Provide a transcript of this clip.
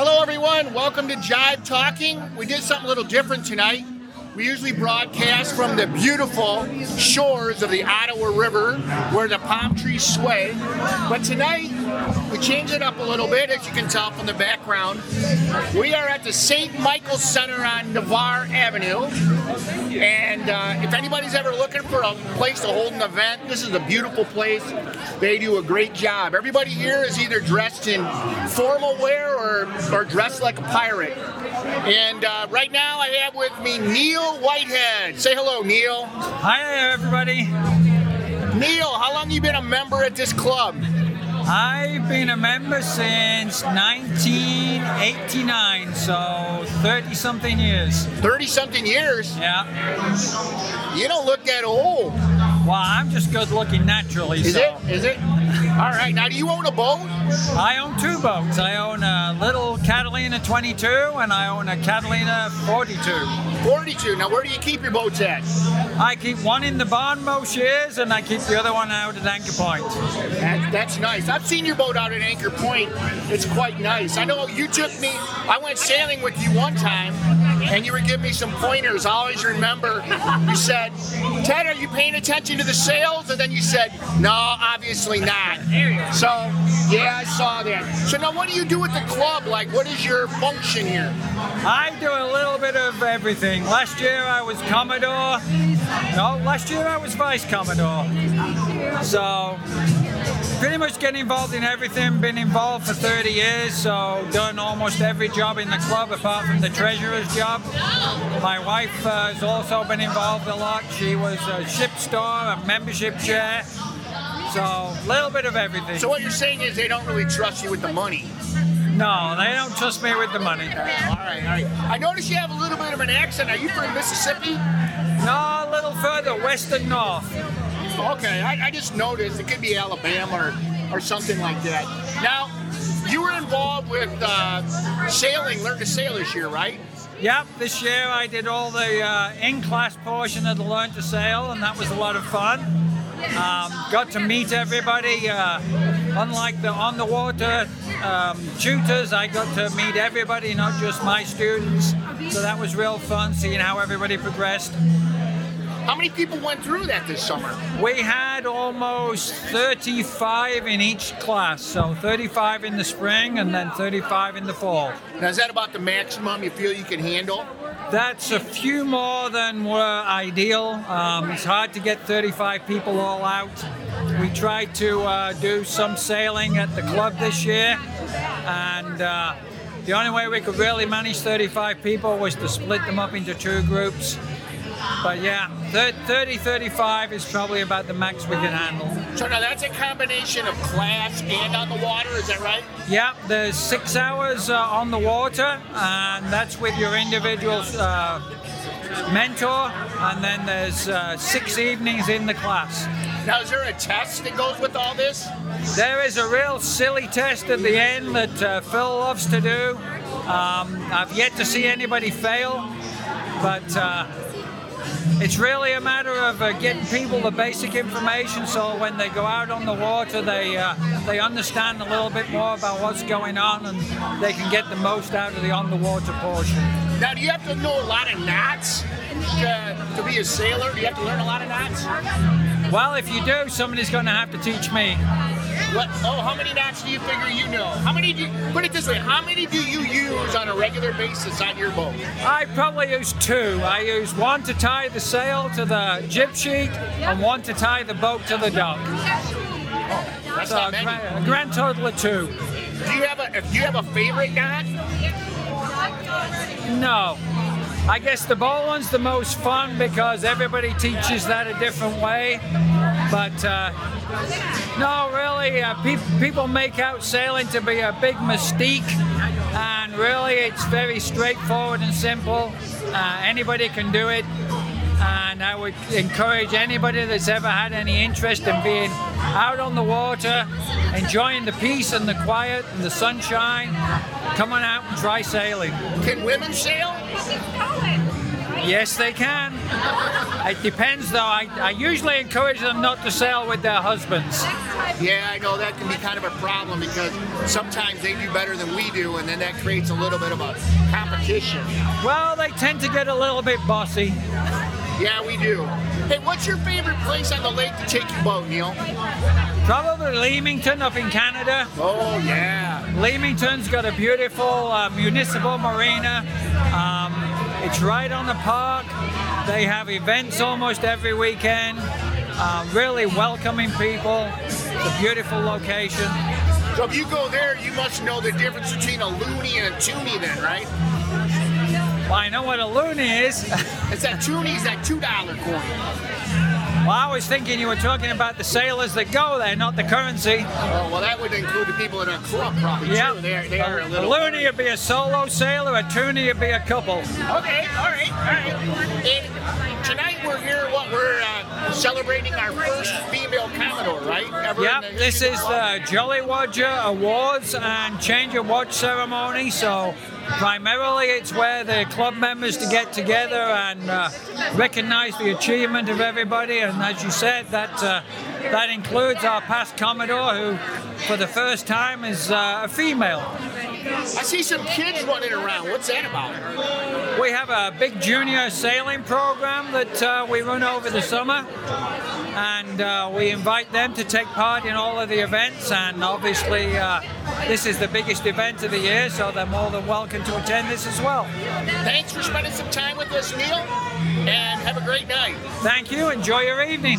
Hello, everyone. Welcome to Jibe Talking. We did something a little different tonight. We usually broadcast from the beautiful shores of the Ottawa River where the palm trees sway. But tonight, we changed it up a little bit, as you can tell from the background. We are at the St. Michael's Center on Navarre Avenue. And uh, if anybody's ever looking for a place to hold an event, this is a beautiful place. They do a great job. Everybody here is either dressed in formal wear or, or dressed like a pirate. And uh, right now I have with me Neil Whitehead. Say hello, Neil. Hi, everybody. Neil, how long you been a member at this club? I've been a member since 1989, so 30 something years. 30 something years? Yeah. You don't look that old. Well, I'm just good looking naturally. Is so. it? Is it? All right. Now, do you own a boat? I own two boats. I own a little Catalina 22 and I own a Catalina 42. 42. Now, where do you keep your boats at? I keep one in the barn most years and I keep the other one out at Anchor Point. That, that's nice. I've seen your boat out at Anchor Point. It's quite nice. I know you took me, I went sailing with you one time, and you were giving me some pointers. I always remember you said, Ted, are you paying attention to the sails? And then you said, no, obviously not. So, yeah, I saw that. So now what do you do with the club? Like, what is your function here? I do a little bit of everything. Last year I was Commodore. No, last year I was Vice Commodore. So pretty much getting involved in everything. Been involved for 30 years, so done almost every job in the club apart from the treasurer's job. My wife uh, has also been involved a lot. She was a ship store, a membership chair. So a little bit of everything. So what you're saying is they don't really trust you with the money. no, they don't trust me with the money. All right, all right. I notice you have a little bit of an accent. Are you from Mississippi? No, a little further west and north. Okay, I, I just noticed it could be Alabama or, or something like that. Now, you were involved with uh, sailing, learn to sail this year, right? Yep, this year I did all the uh, in-class portion of the Learn to Sail, and that was a lot of fun. Um, got to meet everybody. Uh, unlike the on-the-water um, tutors, I got to meet everybody, not just my students. So that was real fun, seeing how everybody progressed. How many people went through that this summer? We had almost 35 in each class, so 35 in the spring and then 35 in the fall. Now, is that about the maximum you feel you can handle? That's a few more than were ideal. Um, it's hard to get 35 people all out. We tried to uh, do some sailing at the club this year, and uh, the only way we could really manage 35 people was to split them up into two groups. But yeah, thir- 30, 35 is probably about the max we can handle. So now that's a combination of class and on the water, is that right? Yeah, there's six hours uh, on the water, and that's with your individual uh, mentor, and then there's uh, six evenings in the class. Now, is there a test that goes with all this? There is a real silly test at the end that uh, Phil loves to do. Um, I've yet to see anybody fail, but uh, it's really a matter of uh, getting people the basic information so when they go out on the water, they uh, they understand a little bit more about what's going on and they can get the most out of the on the water portion. Now, do you have to know a lot of knots to, to be a sailor? Do you have to learn a lot of knots? Well, if you do, somebody's going to have to teach me. What? Oh, how many knots do you figure you know? How many do you, put it this way, how many do you use on a regular basis on your boat? I probably use two. I use one to tie the sail to the jib sheet and one to tie the boat to the dock. That's So not a many. grand, a grand total of two. Do you have a do you have a favorite knot? No. I guess the bowline's the most fun because everybody teaches that a different way. But uh, no, really, uh, pe- people make out sailing to be a big mystique, and really, it's very straightforward and simple. Uh, anybody can do it, and I would encourage anybody that's ever had any interest in being out on the water, enjoying the peace and the quiet and the sunshine, come on out and try sailing. Can women sail? Yes, they can. It depends, though. I, I usually encourage them not to sail with their husbands. Yeah, I know that can be kind of a problem because sometimes they do better than we do, and then that creates a little bit of a competition. Well, they tend to get a little bit bossy. Yeah, we do. Hey, what's your favorite place on the lake to take your boat, Neil? Probably Leamington up in Canada. Oh, yeah. Leamington's got a beautiful uh, municipal marina. Um, it's right on the park. They have events almost every weekend. Uh, really welcoming people. It's a beautiful location. So if you go there, you must know the difference between a loony and a toonie then, right? Well, I know what a loony is. It's that toonie is that $2 coin. Well, I was thinking you were talking about the sailors that go there, not the currency. Oh, well, that would include the people in our club probably Yeah. too. They're, they are a A little... loony would be a solo sailor, a toonie would be a couple. Okay, all right, all right. And tonight we're here, what, we're uh, celebrating our first female Commodore, right? Ever Yep, this is the Jolly Roger Awards and Change of Watch ceremony. So, primarily, it's where the club members to get together and uh, recognize the achievement of everybody. And as you said, that uh, that includes our past Commodore, who, for the first time, is uh, a female. I see some kids running around. What's that about? We have a big junior sailing program that uh, we run over the summer, and uh, we invite them to take part in all of the events. And obviously, uh, this is the biggest event of the year, so they're more than welcome to attend this as well. Thanks for spending some time with us, Neil, and have a great night. Thank you. Enjoy your evening.